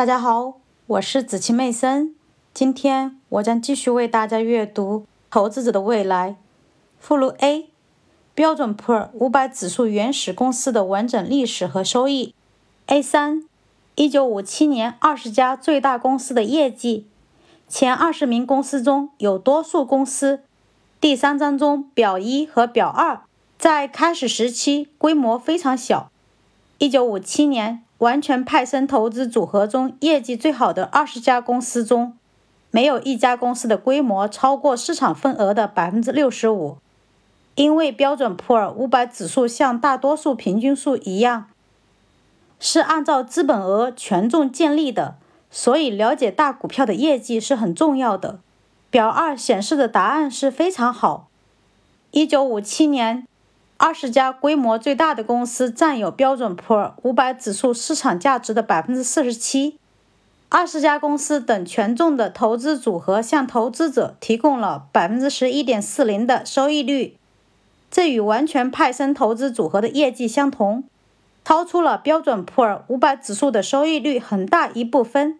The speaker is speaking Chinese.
大家好，我是子琪妹森。今天我将继续为大家阅读《投资者的未来》附录 A：标准普尔五百指数原始公司的完整历史和收益。A 三：一九五七年二十家最大公司的业绩。前二十名公司中有多数公司，第三章中表一和表二在开始时期规模非常小。一九五七年。完全派生投资组合中业绩最好的二十家公司中，没有一家公司的规模超过市场份额的百分之六十五。因为标准普尔五百指数像大多数平均数一样，是按照资本额权重建立的，所以了解大股票的业绩是很重要的。表二显示的答案是非常好。一九五七年。二十家规模最大的公司占有标准普尔五百指数市场价值的百分之四十七。二十家公司等权重的投资组合向投资者提供了百分之十一点四零的收益率，这与完全派生投资组合的业绩相同，超出了标准普尔五百指数的收益率很大一部分。